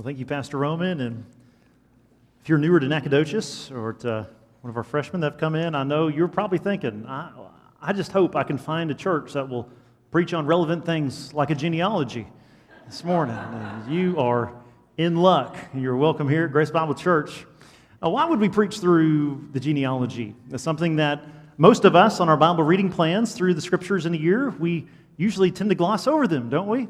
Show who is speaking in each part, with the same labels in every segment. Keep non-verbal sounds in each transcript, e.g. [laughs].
Speaker 1: Well, thank you, Pastor Roman. And if you're newer to Nacogdoches or to one of our freshmen that have come in, I know you're probably thinking, I, I just hope I can find a church that will preach on relevant things like a genealogy this morning. And you are in luck. You're welcome here at Grace Bible Church. Uh, why would we preach through the genealogy? It's something that most of us on our Bible reading plans through the scriptures in a year, we usually tend to gloss over them, don't we?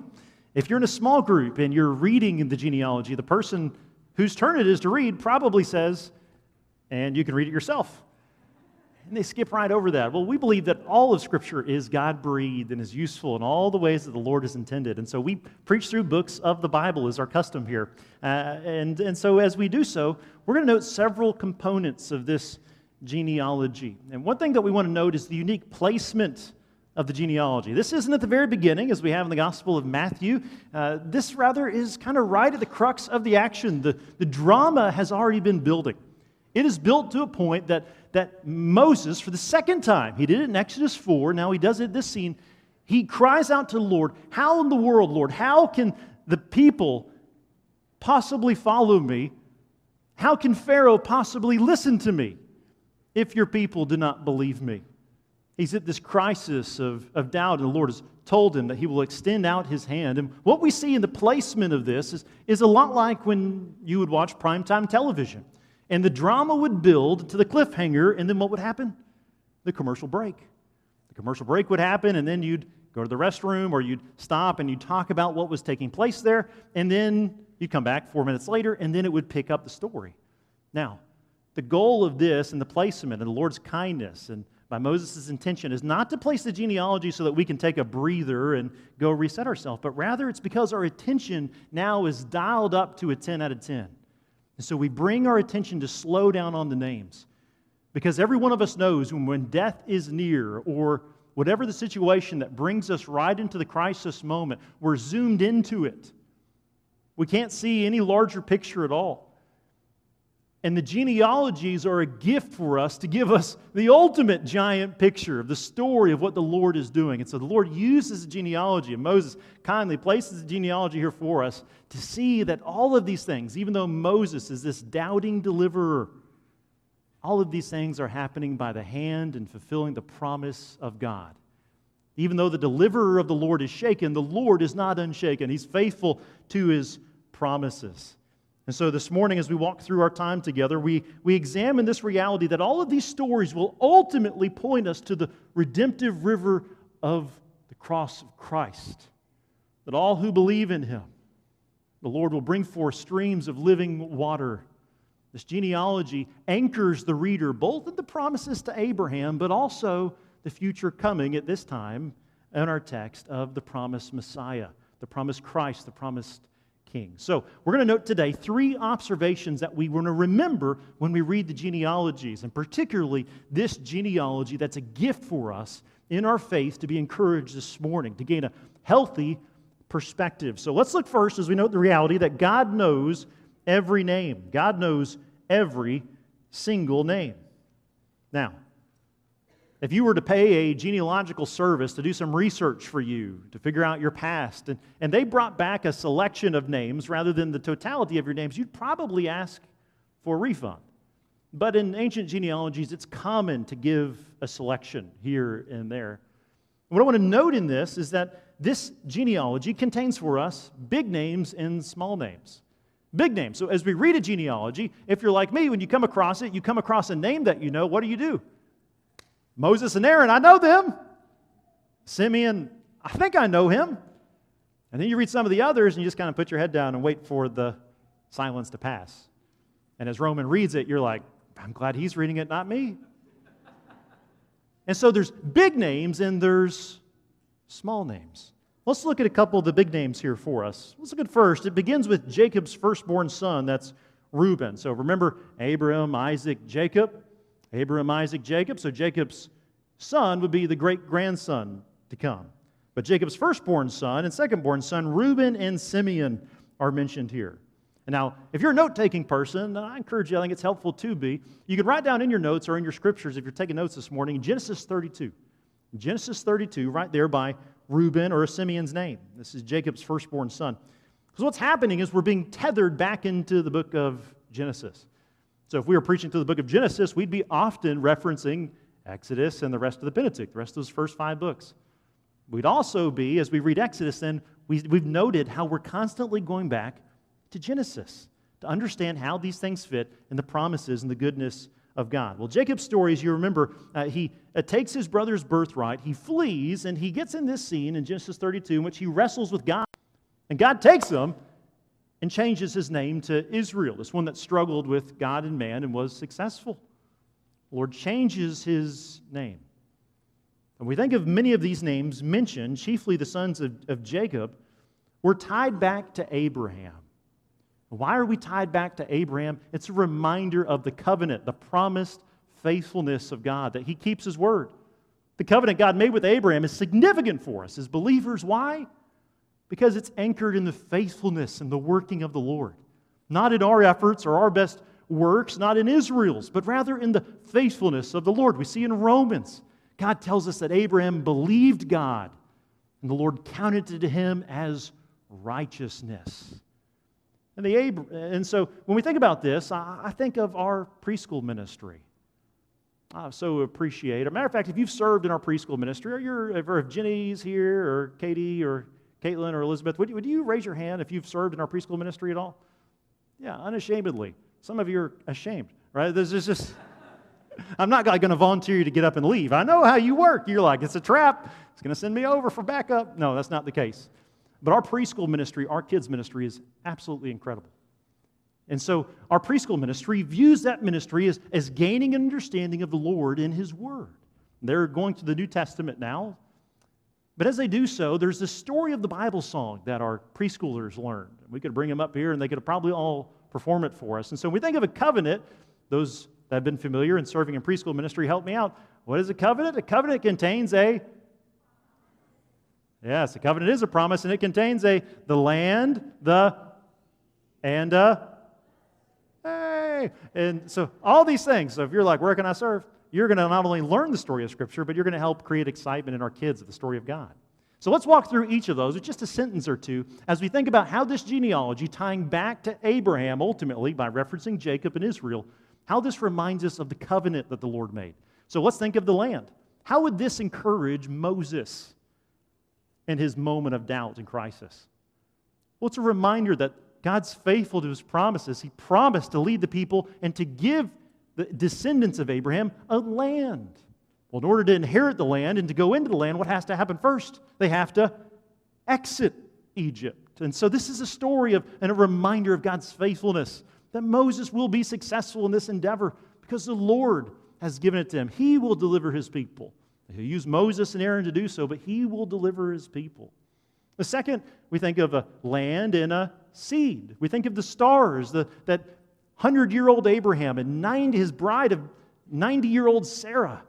Speaker 1: If you're in a small group and you're reading the genealogy, the person whose turn it is to read probably says, and you can read it yourself. And they skip right over that. Well, we believe that all of Scripture is God breathed and is useful in all the ways that the Lord has intended. And so we preach through books of the Bible, is our custom here. Uh, and, and so as we do so, we're going to note several components of this genealogy. And one thing that we want to note is the unique placement of the genealogy. This isn't at the very beginning, as we have in the Gospel of Matthew. Uh, this, rather, is kind of right at the crux of the action. The, the drama has already been building. It is built to a point that, that Moses, for the second time, he did it in Exodus 4, now he does it in this scene, he cries out to the Lord, How in the world, Lord, how can the people possibly follow me? How can Pharaoh possibly listen to me if your people do not believe me? He's at this crisis of, of doubt, and the Lord has told him that he will extend out his hand. And what we see in the placement of this is, is a lot like when you would watch primetime television. And the drama would build to the cliffhanger, and then what would happen? The commercial break. The commercial break would happen, and then you'd go to the restroom or you'd stop and you'd talk about what was taking place there, and then you'd come back four minutes later, and then it would pick up the story. Now, the goal of this and the placement and the Lord's kindness and by Moses' intention is not to place the genealogy so that we can take a breather and go reset ourselves, but rather it's because our attention now is dialed up to a 10 out of 10. And so we bring our attention to slow down on the names. Because every one of us knows when, when death is near or whatever the situation that brings us right into the crisis moment, we're zoomed into it. We can't see any larger picture at all. And the genealogies are a gift for us to give us the ultimate giant picture of the story of what the Lord is doing. And so the Lord uses the genealogy, and Moses kindly places the genealogy here for us to see that all of these things, even though Moses is this doubting deliverer, all of these things are happening by the hand and fulfilling the promise of God. Even though the deliverer of the Lord is shaken, the Lord is not unshaken. He's faithful to his promises. And so this morning, as we walk through our time together, we, we examine this reality that all of these stories will ultimately point us to the redemptive river of the cross of Christ. That all who believe in him, the Lord will bring forth streams of living water. This genealogy anchors the reader both in the promises to Abraham, but also the future coming at this time in our text of the promised Messiah, the promised Christ, the promised king. So, we're going to note today three observations that we want to remember when we read the genealogies, and particularly this genealogy that's a gift for us in our faith to be encouraged this morning, to gain a healthy perspective. So, let's look first as we note the reality that God knows every name, God knows every single name. Now, if you were to pay a genealogical service to do some research for you, to figure out your past, and, and they brought back a selection of names rather than the totality of your names, you'd probably ask for a refund. But in ancient genealogies, it's common to give a selection here and there. what I want to note in this is that this genealogy contains for us big names and small names. Big names. So as we read a genealogy, if you're like me, when you come across it, you come across a name that you know, what do you do? Moses and Aaron, I know them. Simeon, I think I know him. And then you read some of the others and you just kind of put your head down and wait for the silence to pass. And as Roman reads it, you're like, I'm glad he's reading it, not me. and so there's big names and there's small names. Let's look at a couple of the big names here for us. Let's look at first. It begins with Jacob's firstborn son, that's Reuben. So remember Abraham, Isaac, Jacob. Abraham, Isaac, Jacob. So Jacob's son would be the great grandson to come. But Jacob's firstborn son and secondborn son, Reuben and Simeon, are mentioned here. And now, if you're a note taking person, and I encourage you, I think it's helpful to be, you can write down in your notes or in your scriptures if you're taking notes this morning, Genesis 32. Genesis 32, right there by Reuben or Simeon's name. This is Jacob's firstborn son. Because what's happening is we're being tethered back into the book of Genesis. So if we were preaching through the book of Genesis, we'd be often referencing Exodus and the rest of the Pentateuch, the rest of those first five books. We'd also be, as we read Exodus, then we, we've noted how we're constantly going back to Genesis to understand how these things fit in the promises and the goodness of God. Well, Jacob's story, as you remember, uh, he uh, takes his brother's birthright, he flees, and he gets in this scene in Genesis 32 in which he wrestles with God. And God takes him and changes his name to Israel, this one that struggled with God and man and was successful. The Lord changes his name. And we think of many of these names mentioned, chiefly the sons of, of Jacob, were tied back to Abraham. Why are we tied back to Abraham? It's a reminder of the covenant, the promised faithfulness of God, that he keeps his word. The covenant God made with Abraham is significant for us as believers. Why? Because it's anchored in the faithfulness and the working of the Lord. Not in our efforts or our best works, not in Israel's, but rather in the faithfulness of the Lord. We see in Romans, God tells us that Abraham believed God, and the Lord counted it to him as righteousness. And, the, and so when we think about this, I think of our preschool ministry. I so appreciate. As a matter of fact, if you've served in our preschool ministry, or you're, if Jenny's here, or Katie, or Caitlin, or Elizabeth, would you, would you raise your hand if you've served in our preschool ministry at all? Yeah, unashamedly. Some of you are ashamed, right? This is just. [laughs] I'm not going to volunteer you to get up and leave. I know how you work. You're like, it's a trap. It's going to send me over for backup. No, that's not the case. But our preschool ministry, our kids' ministry, is absolutely incredible. And so our preschool ministry views that ministry as, as gaining an understanding of the Lord in His Word. They're going to the New Testament now. But as they do so, there's this story of the Bible song that our preschoolers learned. We could bring them up here and they could probably all perform it for us. And so when we think of a covenant, those that have been familiar in serving in preschool ministry, help me out. What is a covenant? A covenant contains a Yes, a covenant is a promise, and it contains a the land, the and a hey, and so all these things. So if you're like, where can I serve? You're going to not only learn the story of Scripture, but you're going to help create excitement in our kids of the story of God. So let's walk through each of those with just a sentence or two as we think about how this genealogy, tying back to Abraham ultimately by referencing Jacob and Israel, how this reminds us of the covenant that the Lord made. So let's think of the land. How would this encourage Moses? in his moment of doubt and crisis? Well, it's a reminder that God's faithful to his promises. He promised to lead the people and to give the descendants of Abraham a land. Well, in order to inherit the land and to go into the land, what has to happen first? They have to exit Egypt. And so this is a story of and a reminder of God's faithfulness that Moses will be successful in this endeavor because the Lord has given it to him. He will deliver his people. He'll use Moses and Aaron to do so, but he will deliver his people. The second, we think of a land and a seed. We think of the stars, the, that 100 year old Abraham and 90, his bride of 90 year old Sarah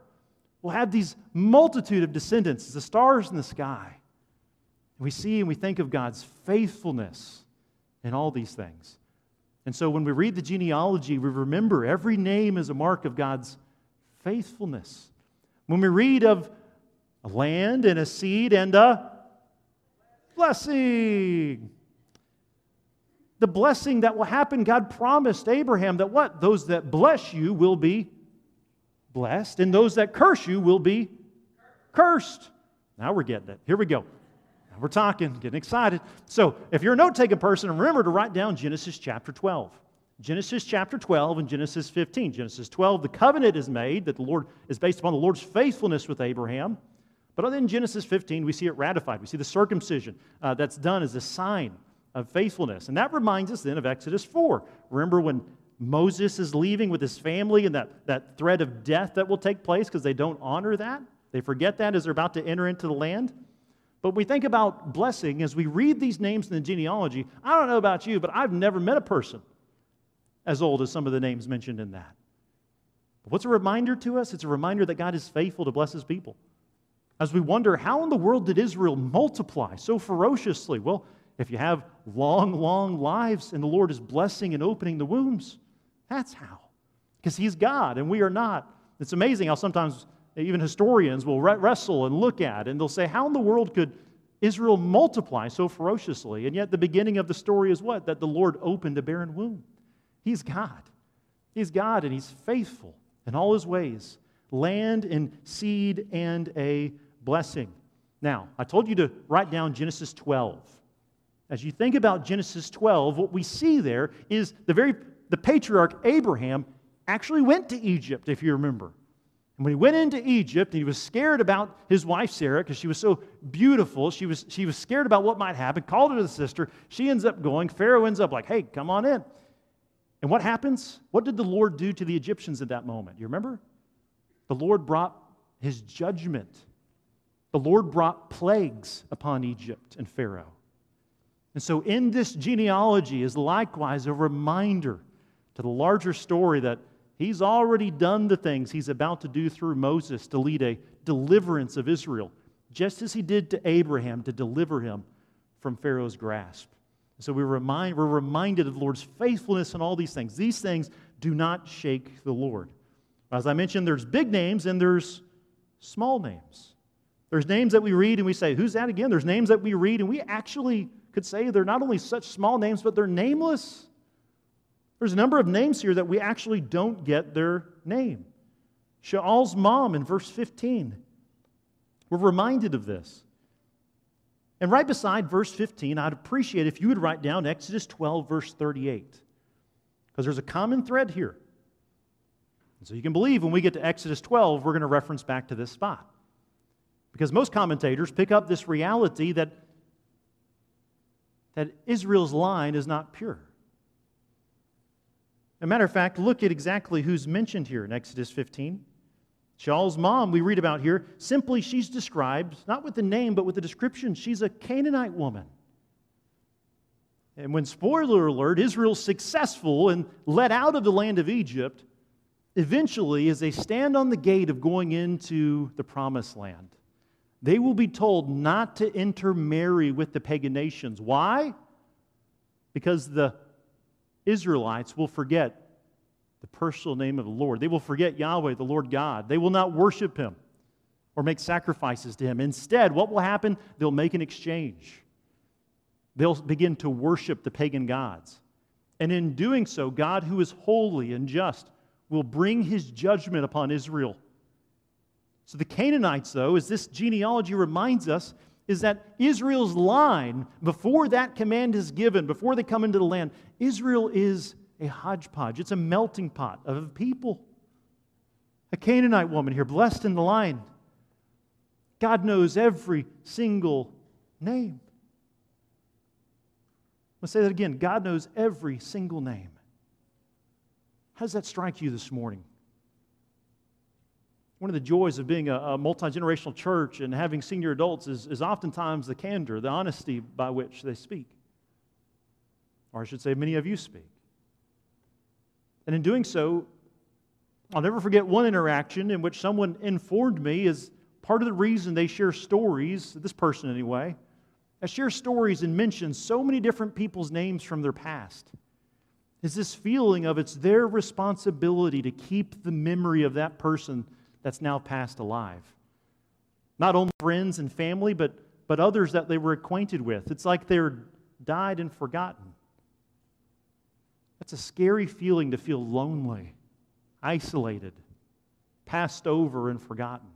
Speaker 1: will have these multitude of descendants, the stars in the sky. We see and we think of God's faithfulness in all these things. And so when we read the genealogy, we remember every name is a mark of God's faithfulness. When we read of a land and a seed and a blessing, the blessing that will happen, God promised Abraham that what? Those that bless you will be blessed, and those that curse you will be cursed. Now we're getting it. Here we go. Now we're talking, getting excited. So if you're a note taking person, remember to write down Genesis chapter 12. Genesis chapter 12 and Genesis 15. Genesis 12, the covenant is made that the Lord is based upon the Lord's faithfulness with Abraham. But then in Genesis 15, we see it ratified. We see the circumcision uh, that's done as a sign of faithfulness. And that reminds us then of Exodus 4. Remember when Moses is leaving with his family and that, that threat of death that will take place because they don't honor that? They forget that as they're about to enter into the land. But we think about blessing as we read these names in the genealogy. I don't know about you, but I've never met a person as old as some of the names mentioned in that. But what's a reminder to us? It's a reminder that God is faithful to bless his people. As we wonder, how in the world did Israel multiply so ferociously? Well, if you have long, long lives and the Lord is blessing and opening the wombs, that's how. Because he's God and we are not. It's amazing how sometimes even historians will wrestle and look at and they'll say, how in the world could Israel multiply so ferociously. And yet, the beginning of the story is what? That the Lord opened a barren womb. He's God. He's God, and He's faithful in all His ways land and seed and a blessing. Now, I told you to write down Genesis 12. As you think about Genesis 12, what we see there is the very the patriarch Abraham actually went to Egypt, if you remember. And when he went into Egypt, he was scared about his wife Sarah because she was so beautiful. She was, she was scared about what might happen, called her to the sister. She ends up going. Pharaoh ends up like, hey, come on in. And what happens? What did the Lord do to the Egyptians at that moment? You remember? The Lord brought his judgment. The Lord brought plagues upon Egypt and Pharaoh. And so, in this genealogy is likewise a reminder to the larger story that He's already done the things he's about to do through Moses to lead a deliverance of Israel, just as he did to Abraham to deliver him from Pharaoh's grasp. So we remind, we're reminded of the Lord's faithfulness in all these things. These things do not shake the Lord. As I mentioned, there's big names and there's small names. There's names that we read and we say, Who's that again? There's names that we read and we actually could say they're not only such small names, but they're nameless. There's a number of names here that we actually don't get their name. Shaul's mom in verse 15. We're reminded of this. And right beside verse 15, I'd appreciate if you would write down Exodus 12, verse 38, because there's a common thread here. And so you can believe when we get to Exodus 12, we're going to reference back to this spot. Because most commentators pick up this reality that, that Israel's line is not pure. As a matter of fact, look at exactly who's mentioned here in Exodus 15. Shaul's mom, we read about here, simply she's described, not with the name, but with the description. She's a Canaanite woman. And when, spoiler alert, Israel's successful and let out of the land of Egypt, eventually, as they stand on the gate of going into the promised land, they will be told not to intermarry with the pagan nations. Why? Because the Israelites will forget the personal name of the Lord. They will forget Yahweh, the Lord God. They will not worship him or make sacrifices to him. Instead, what will happen? They'll make an exchange. They'll begin to worship the pagan gods. And in doing so, God, who is holy and just, will bring his judgment upon Israel. So, the Canaanites, though, as this genealogy reminds us, is that Israel's line, before that command is given, before they come into the land, Israel is a hodgepodge. It's a melting pot of people. A Canaanite woman here, blessed in the line. God knows every single name. Let's say that again. God knows every single name. How does that strike you this morning? One of the joys of being a, a multi generational church and having senior adults is, is oftentimes the candor, the honesty by which they speak. Or I should say, many of you speak. And in doing so, I'll never forget one interaction in which someone informed me is part of the reason they share stories, this person anyway, I share stories and mention so many different people's names from their past. Is this feeling of it's their responsibility to keep the memory of that person that's now passed alive. Not only friends and family, but, but others that they were acquainted with. It's like they're died and forgotten. That's a scary feeling to feel lonely, isolated, passed over, and forgotten.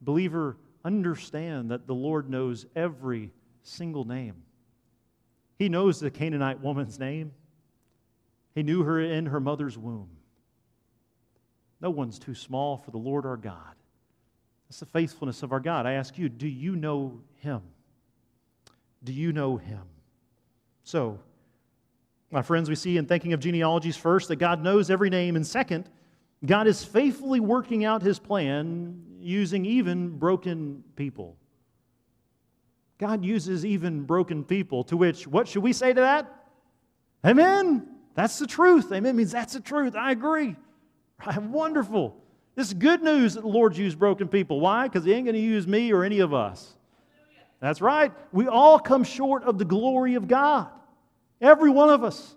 Speaker 1: Believer, understand that the Lord knows every single name. He knows the Canaanite woman's name. He knew her in her mother's womb. No one's too small for the Lord our God. That's the faithfulness of our God. I ask you, do you know Him? Do you know Him? So, my friends, we see in thinking of genealogies first that God knows every name, and second, God is faithfully working out His plan using even broken people. God uses even broken people, to which, what should we say to that? Amen. That's the truth. Amen means that's the truth. I agree. Right? [laughs] Wonderful. This is good news that the Lord used broken people. Why? Because He ain't going to use me or any of us. That's right. We all come short of the glory of God. Every one of us.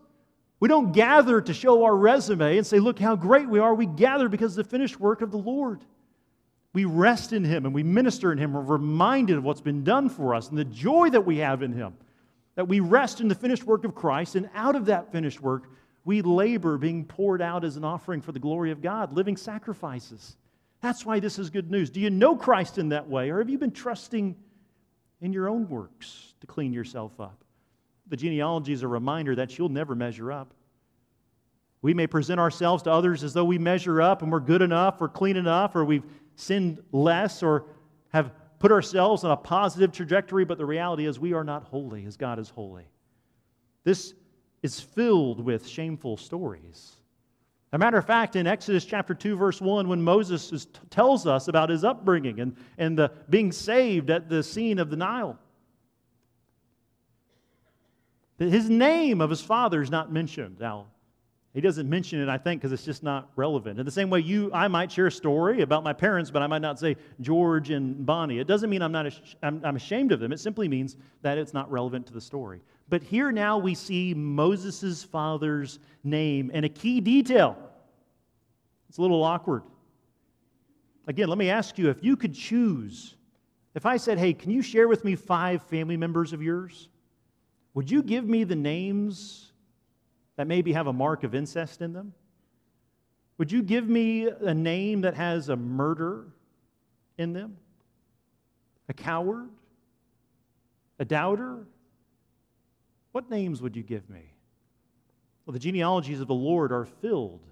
Speaker 1: We don't gather to show our resume and say, look how great we are. We gather because of the finished work of the Lord. we rest in Him and we minister in Him. We're reminded of what's been done for us and the joy that we have in Him. That we rest in the finished work of Christ, and out of that finished work, we labor being poured out as an offering for the glory of God, living sacrifices. That's why this is good news. Do you know Christ in that way, or have you been trusting in your own works to clean yourself up? The genealogy is a reminder that you'll never measure up. We may present ourselves to others as though we measure up and we're good enough or clean enough or we've sinned less or have put ourselves on a positive trajectory, but the reality is we are not holy as God is holy. This is filled with shameful stories. As a matter of fact, in Exodus chapter 2, verse 1, when Moses is, tells us about his upbringing and, and the, being saved at the scene of the Nile, his name of his father is not mentioned. Now, he doesn't mention it, I think, because it's just not relevant. In the same way, you, I might share a story about my parents, but I might not say George and Bonnie. It doesn't mean I'm not I'm, I'm ashamed of them. It simply means that it's not relevant to the story. But here now we see Moses' father's name and a key detail. It's a little awkward. Again, let me ask you if you could choose, if I said, hey, can you share with me five family members of yours? Would you give me the names that maybe have a mark of incest in them? Would you give me a name that has a murder in them? A coward? A doubter? What names would you give me? Well, the genealogies of the Lord are filled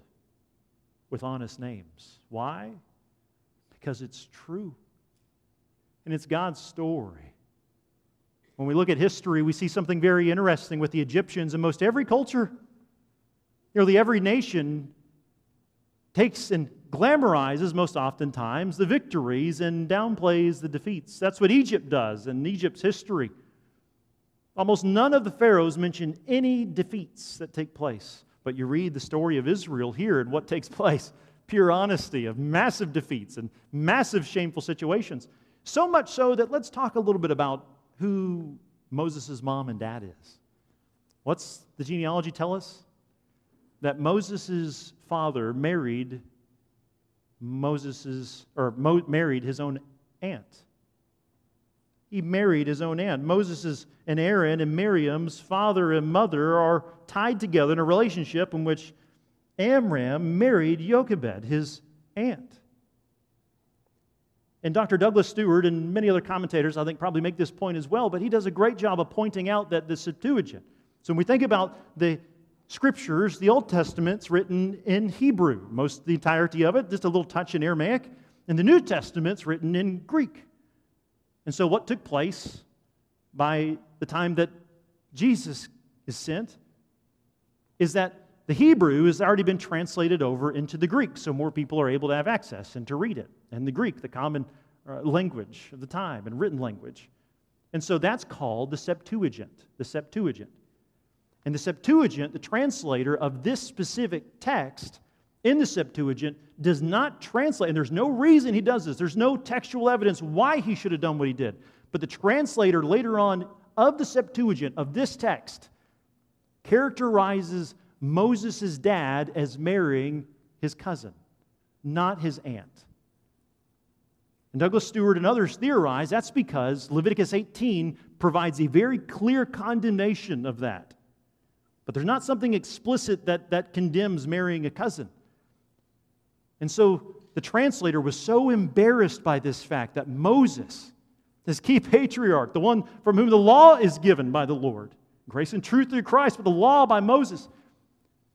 Speaker 1: with honest names. Why? Because it's true. And it's God's story. When we look at history, we see something very interesting with the Egyptians. In most every culture, nearly every nation takes and glamorizes most oftentimes the victories and downplays the defeats. That's what Egypt does in Egypt's history. Almost none of the pharaohs mention any defeats that take place. But you read the story of Israel here and what takes [laughs] place pure honesty of massive defeats and massive shameful situations. So much so that let's talk a little bit about who Moses' mom and dad is. What's the genealogy tell us? That Moses' father married Moses's or Mo, married his own aunt. He married his own aunt. Moses' and Aaron and Miriam's father and mother are tied together in a relationship in which Amram married Jochebed, his aunt. And Dr. Douglas Stuart and many other commentators, I think, probably make this point as well, but he does a great job of pointing out that the Septuagint. So when we think about the scriptures, the Old Testament's written in Hebrew, most the entirety of it, just a little touch in Aramaic, and the New Testament's written in Greek. And so what took place by the time that Jesus is sent is that the Hebrew has already been translated over into the Greek, so more people are able to have access and to read it. And the Greek, the common uh, language of the time and written language. And so that's called the Septuagint, the Septuagint. And the Septuagint, the translator of this specific text in the Septuagint, does not translate, and there's no reason he does this. There's no textual evidence why he should have done what he did. But the translator later on of the Septuagint, of this text, characterizes Moses' dad as marrying his cousin, not his aunt. And Douglas Stuart and others theorize that's because Leviticus 18 provides a very clear condemnation of that. But there's not something explicit that, that condemns marrying a cousin. And so the translator was so embarrassed by this fact that Moses, this key [laughs] patriarch, the one from whom the law is given by the Lord, grace and truth through Christ, but the law by Moses,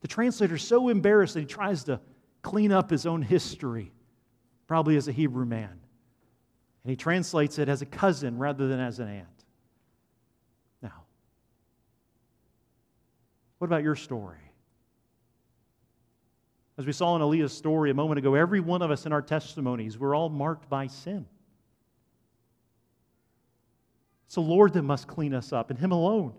Speaker 1: the translator is so embarrassed that he tries to clean up his own history, probably as a Hebrew man. And he translates it as a cousin rather than as an aunt. Now, what about your story? As we saw in Aaliyah's story a moment ago, every one of us in our testimonies, we're all marked by sin. It's the Lord that must clean us up, and Him alone.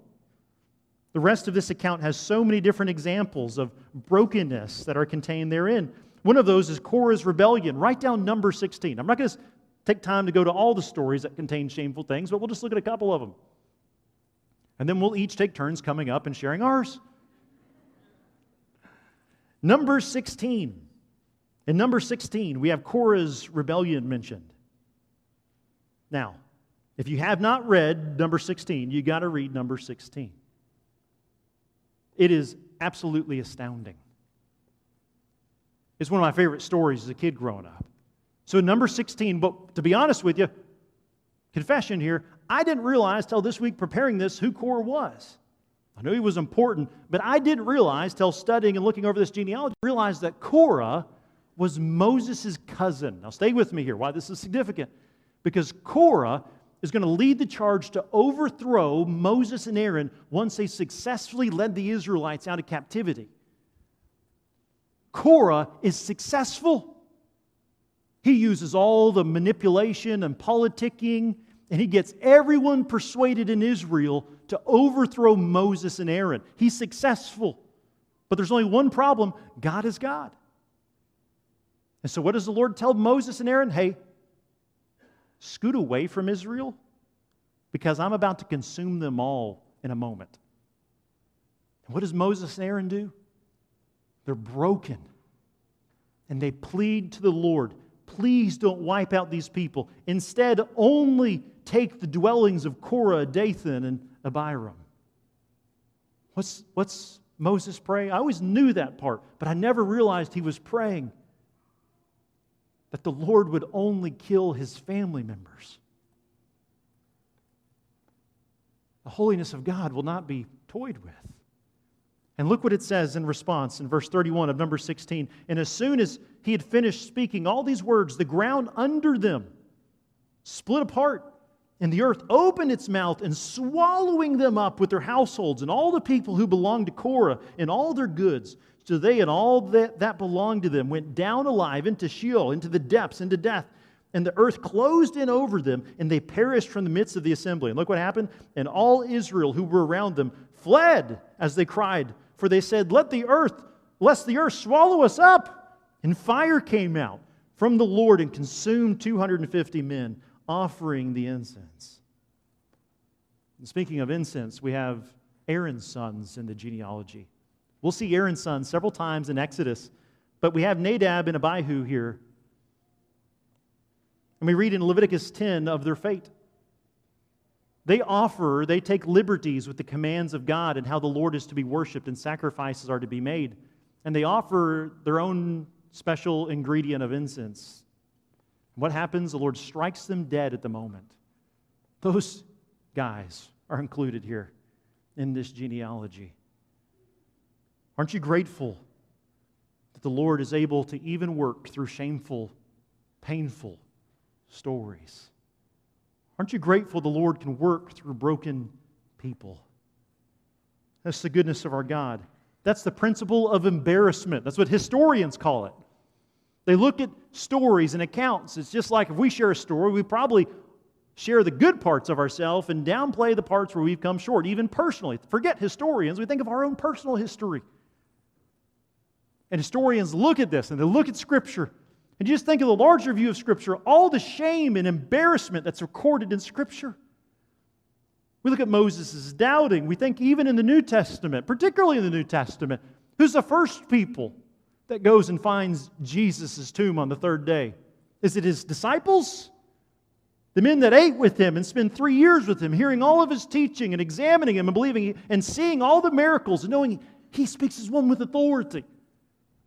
Speaker 1: The rest of this account has so many different examples of brokenness that are contained therein. One of those is Korah's rebellion. Write down number 16. I'm not going to take time to go to all the stories that contain shameful things, but we'll just look at a couple of them. And then we'll each take turns coming up and sharing ours. Number 16. In number 16, we have Korah's rebellion mentioned. Now, if you have not read number 16, you got to read number 16. It is absolutely astounding. It's one of my favorite stories as a kid growing up. So, number 16, but to be honest with you, confession here, I didn't realize till this week preparing this who Korah was. I knew he was important, but I didn't realize till studying and looking over this genealogy, realize that Korah was Moses' cousin. Now, stay with me here. Why this is significant? Because Korah is going to lead the charge to overthrow Moses and Aaron once they successfully led the Israelites out of captivity. Korah is successful. He uses all the manipulation and politicking, and he gets everyone persuaded in Israel to overthrow Moses and Aaron. He's successful. But there's only one problem God is God. And so, what does the Lord tell Moses and Aaron? Hey, scoot away from Israel because I'm about to consume them all in a moment. And what does Moses and Aaron do? They're broken. And they plead to the Lord, please don't wipe out these people. Instead, only take the dwellings of Korah, Dathan, and Abiram. What's, what's Moses praying? I always knew that part, but I never realized he was praying that the Lord would only kill his family members. The holiness of God will not be toyed with. And look what it says in response in verse 31 of number 16. And as soon as he had finished speaking all these words, the ground under them split apart, and the earth opened its mouth and swallowing them up with their households and all the people who belonged to Korah and all their goods. So they and all that, that belonged to them went down alive into Sheol, into the depths, into death. And the earth closed in over them, and they perished from the midst of the assembly. And look what happened. And all Israel who were around them fled as they cried, for they said, Let the earth, lest the earth swallow us up. And fire came out from the Lord and consumed 250 men, offering the incense. And speaking of incense, we have Aaron's sons in the genealogy. We'll see Aaron's sons several times in Exodus, but we have Nadab and Abihu here. And we read in Leviticus 10 of their fate. They offer, they take liberties with the commands of God and how the Lord is to be worshiped and sacrifices are to be made. And they offer their own special ingredient of incense. What happens? The Lord strikes them dead at the moment. Those guys are included here in this genealogy. Aren't you grateful that the Lord is able to even work through shameful, painful stories? Aren't you grateful the Lord can work through broken people? That's the goodness of our God. That's the principle of embarrassment. That's what historians call it. They look at stories and accounts. It's just like if we share a story, we probably share the good parts of ourselves and downplay the parts where we've come short, even personally. Forget historians, we think of our own personal history. And historians look at this and they look at Scripture. And you just think of the larger view of Scripture, all the shame and embarrassment that's recorded in Scripture. We look at Moses' doubting. We think even in the New Testament, particularly in the New Testament, who's the first people that goes and finds Jesus' tomb on the third day? Is it his disciples? The men that ate with him and spent three years with him, hearing all of his teaching and examining him and believing and seeing all the miracles and knowing he speaks as one with authority.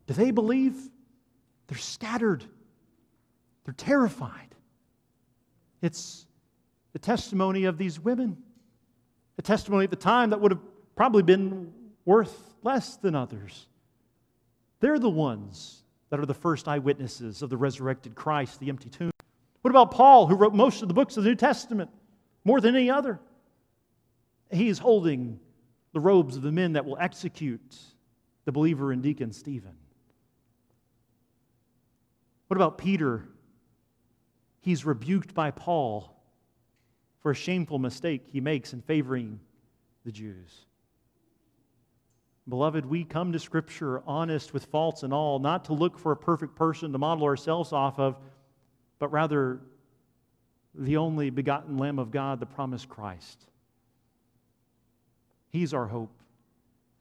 Speaker 1: Do they believe? They're scattered, they're terrified. It's the testimony of these women, a testimony at the time that would have probably been worth less than others. They're the ones that are the first eyewitnesses of the resurrected Christ, the empty tomb. What about Paul, who wrote most of the books of the New Testament, more than any other? He is holding the robes of the men that will execute the believer and deacon Stephen. What about Peter? He's rebuked by Paul for a shameful mistake he makes in favoring the Jews. Beloved, we come to Scripture honest with faults and all, not to look for a perfect person to model ourselves off of, but rather the only begotten Lamb of God, the promised Christ. He's our hope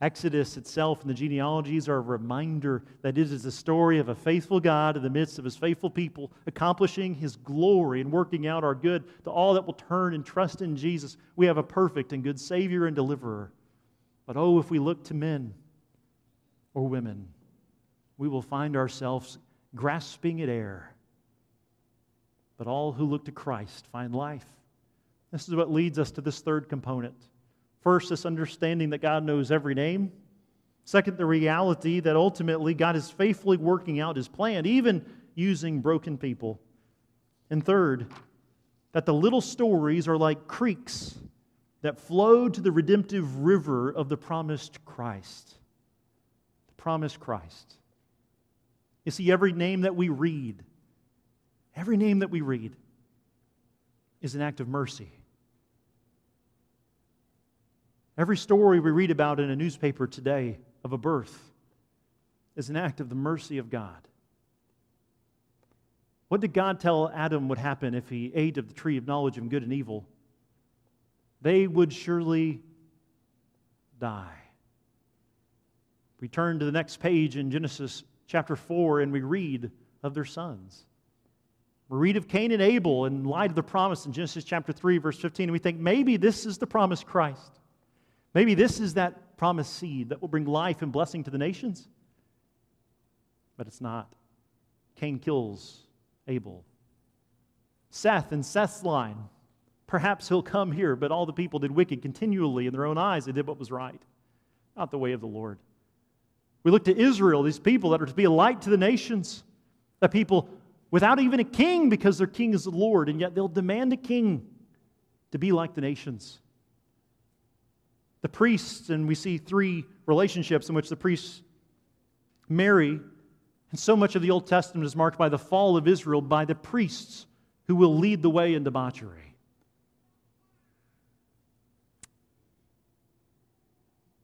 Speaker 1: Exodus itself and the genealogies are a reminder that it is the story of a faithful God in the midst of his faithful people, accomplishing his glory and working out our good to all that will turn and trust in Jesus. We have a perfect and good Savior and deliverer. But oh, if we look to men or women, we will find ourselves grasping at air. But all who look to Christ find life. This is what leads us to this third component First, this understanding that God knows every name. Second, the reality that ultimately God is faithfully working out his plan, even using broken people. And third, that the little stories are like creeks that flowed to the redemptive river of the promised Christ. The promised Christ. You see, every name that we read, every name that we read is an act of mercy. Every story we read about in a newspaper today of a birth is an act of the mercy of God. What did God tell Adam would happen if he ate of the tree of knowledge of good and evil? They would surely die. We turn to the next page in Genesis chapter 4 and we read of their sons. We read of Cain and Abel in light of the promise in Genesis chapter 3, verse 15, and we think maybe this is the promised Christ. Maybe this is that promised seed that will bring life and blessing to the nations. But it's not. Cain kills Abel. Seth and Seth's line. Perhaps he'll come here, but all the people did wicked continually in their own eyes. They did what was right, not the way of the Lord. We look to Israel, these people that are to be a light to the nations, a people without even a king because their king is the Lord, and yet they'll demand a king to be like the nations the priests, and we see three relationships in which the priests marry. And so much of the Old Testament is marked by the fall of Israel by the priests who will lead the way in debauchery.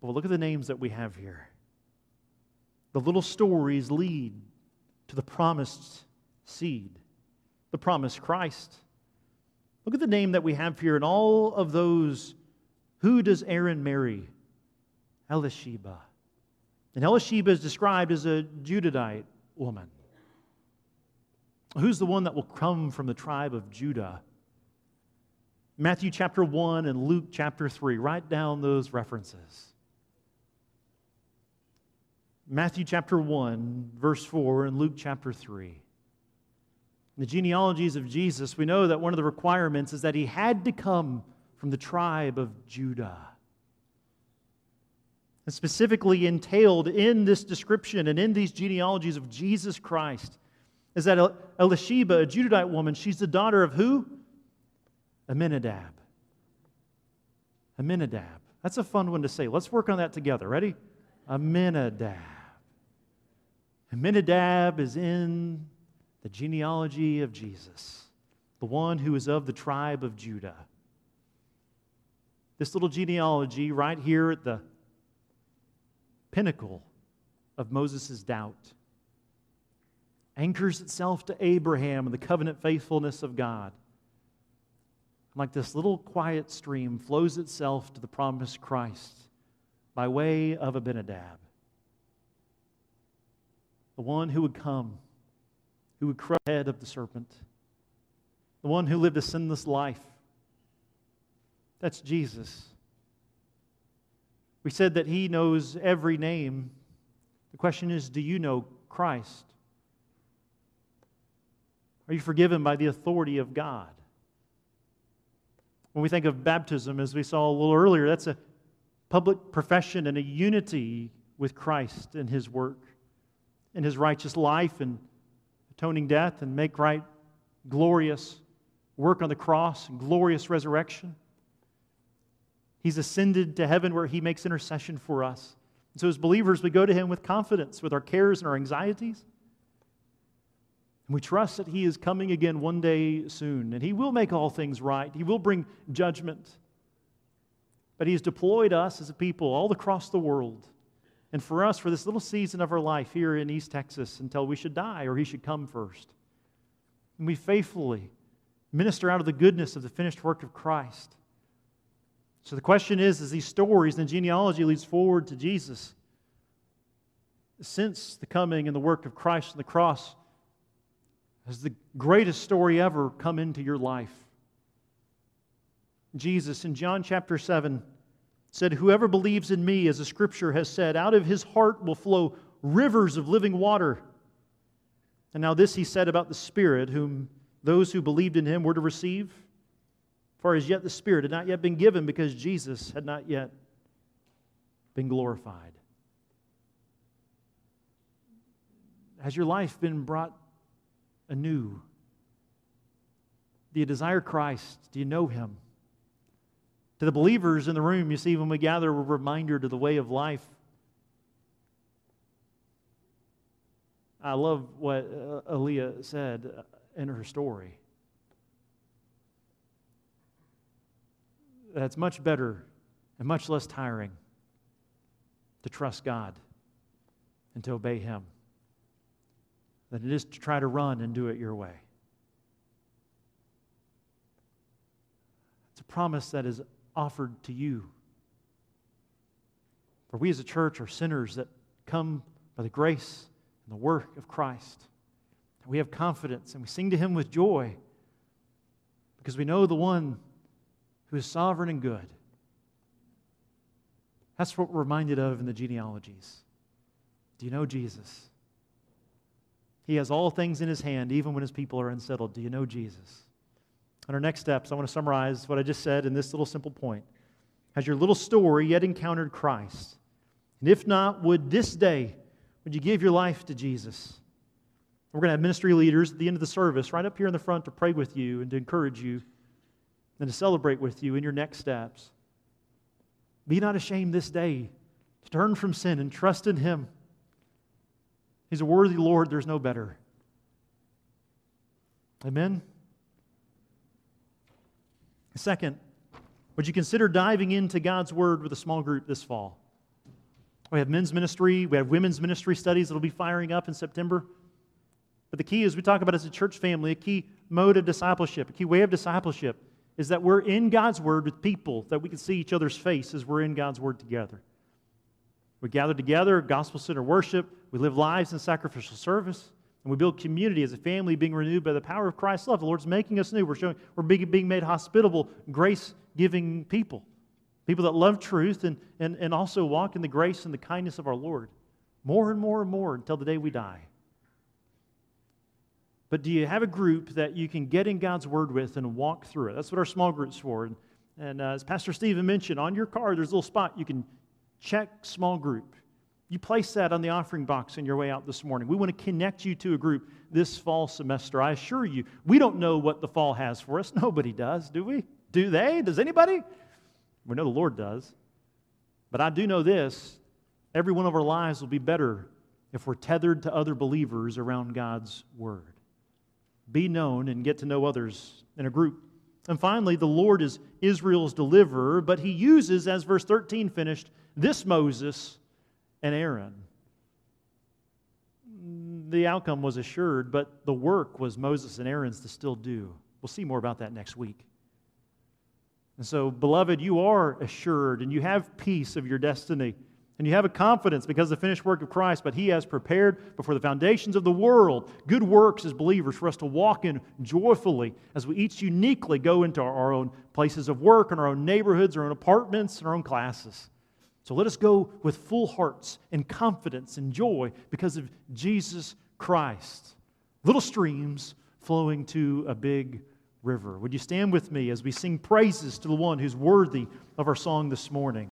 Speaker 1: But look at the names that we have here. The little stories lead to the promised seed, the promised Christ. Look at the name that we have here, and all of those who does Aaron marry? Elisheba. And Elisheba is described as a Judahite woman. Who's the one that will come from the tribe of Judah? Matthew chapter 1 and Luke chapter 3. Write down those references. Matthew chapter 1, verse 4, and Luke chapter 3. In the genealogies of Jesus, we know that one of the requirements is that he had to come from the tribe of Judah. And specifically entailed in this description and in these genealogies of Jesus Christ is that Elisheba, a Judahite woman, she's the daughter of who? Aminadab. Aminadab. That's a fun one to say. Let's work on that together. Ready? Aminadab. Aminadab is in the genealogy of Jesus, the one who is of the tribe of Judah. This little genealogy, right here at the pinnacle of Moses' doubt, anchors itself to Abraham and the covenant faithfulness of God. Like this little quiet stream flows itself to the promised Christ by way of Abinadab, the one who would come, who would crush the head of the serpent, the one who lived a sinless life that's Jesus. We said that he knows every name. The question is do you know Christ? Are you forgiven by the authority of God? When we think of baptism, as we saw a little earlier, that's a public profession and a unity with Christ and his work and his righteous life and atoning death and make right glorious work on the cross and glorious resurrection. He's ascended to heaven where he makes intercession for us. And so, as believers, we go to him with confidence, with our cares and our anxieties. And we trust that he is coming again one day soon, and he will make all things right. He will bring judgment. But he has deployed us as a people all across the world. And for us, for this little season of our life here in East Texas, until we should die or he should come first. And we faithfully minister out of the goodness of the finished work of Christ So the question is, as these stories and the genealogy leads forward to Jesus, since the coming and the work of Christ on the cross, has the greatest story ever come into your life? Jesus in John chapter 7 said, Whoever believes in me, as the scripture has said, out of his heart will flow rivers of living water. And now, this he said about the Spirit, whom those who believed in him were to receive. For as yet the Spirit had not yet been given because Jesus had not yet been glorified. Has your life been brought anew? Do you desire Christ? Do you know him? To the believers in the room, you see, when we gather, a reminder to the way of life. I love what uh, Aaliyah said in her story. That's much better and much less tiring to trust God and to obey Him than it is to try to run and do it your way. It's a promise that is offered to you. For we as a church are sinners that come by the grace and the work of Christ. We have confidence and we sing to Him with joy because we know the one who is sovereign and good. That's what we're reminded of in the genealogies. Do you know Jesus? He has all things in his hand, even when his people are unsettled. Do you know Jesus? On our next steps, I want to summarize what I just said in this little simple point. Has your little story yet encountered Christ? And if not, would this day, would you give your life to Jesus? We're going to have ministry leaders at the end of the service right up here in the front to pray with you and to encourage you and to celebrate with you in your next steps. Be not ashamed this day to turn from sin and trust in Him. He's a worthy Lord, there's no better. Amen. Second, would you consider diving into God's Word with a small group this fall? We have men's ministry, we have women's ministry studies that'll be firing up in September. But the key is we talk about as a church family, a key mode of discipleship, a key way of discipleship is that we're in God's Word with people that we can see each other's face as we're in God's Word together. We gather together, gospel center worship, we live lives in sacrificial service, and we build community as a family being renewed by the power of Christ's love. The Lord's making us new. We're showing we're being, made hospitable, grace giving people. People that love truth and, and, and also walk in the grace and the kindness of our Lord. More and more and more until the day we die. But do you have a group that you can get in God's Word with and walk through it? That's what our small group's for. And, and uh, as Pastor Stephen mentioned, on your card, there's a little spot you can check small group. You place that on the offering box on your way out this morning. We want to connect you to a group this fall semester. I assure you, we don't know what the fall has for us. [laughs] Nobody does, do we? Do they? Does anybody? We know the Lord does. But I do know this every one of our lives will be better if we're tethered to other believers around God's Word be known and get to know others in a group. And finally, the Lord is Israel's deliverer, but he uses, as verse 13 finished, this Moses and Aaron. The outcome was assured, but the work was Moses and Aaron's to still do. We'll see more about that next week. And so, beloved, you are assured and you have peace of your destiny. And you have a confidence because of the finished work of Christ, but He has prepared before the foundations of the world good works as believers for us to walk in joyfully as we each uniquely go into our own places of work, in our own neighborhoods, our own apartments, and our own classes. So let us go with full hearts and confidence and joy because of Jesus Christ. Little streams flowing to a big river. Would you stand with me as we sing praises to the one who's worthy of our song this morning?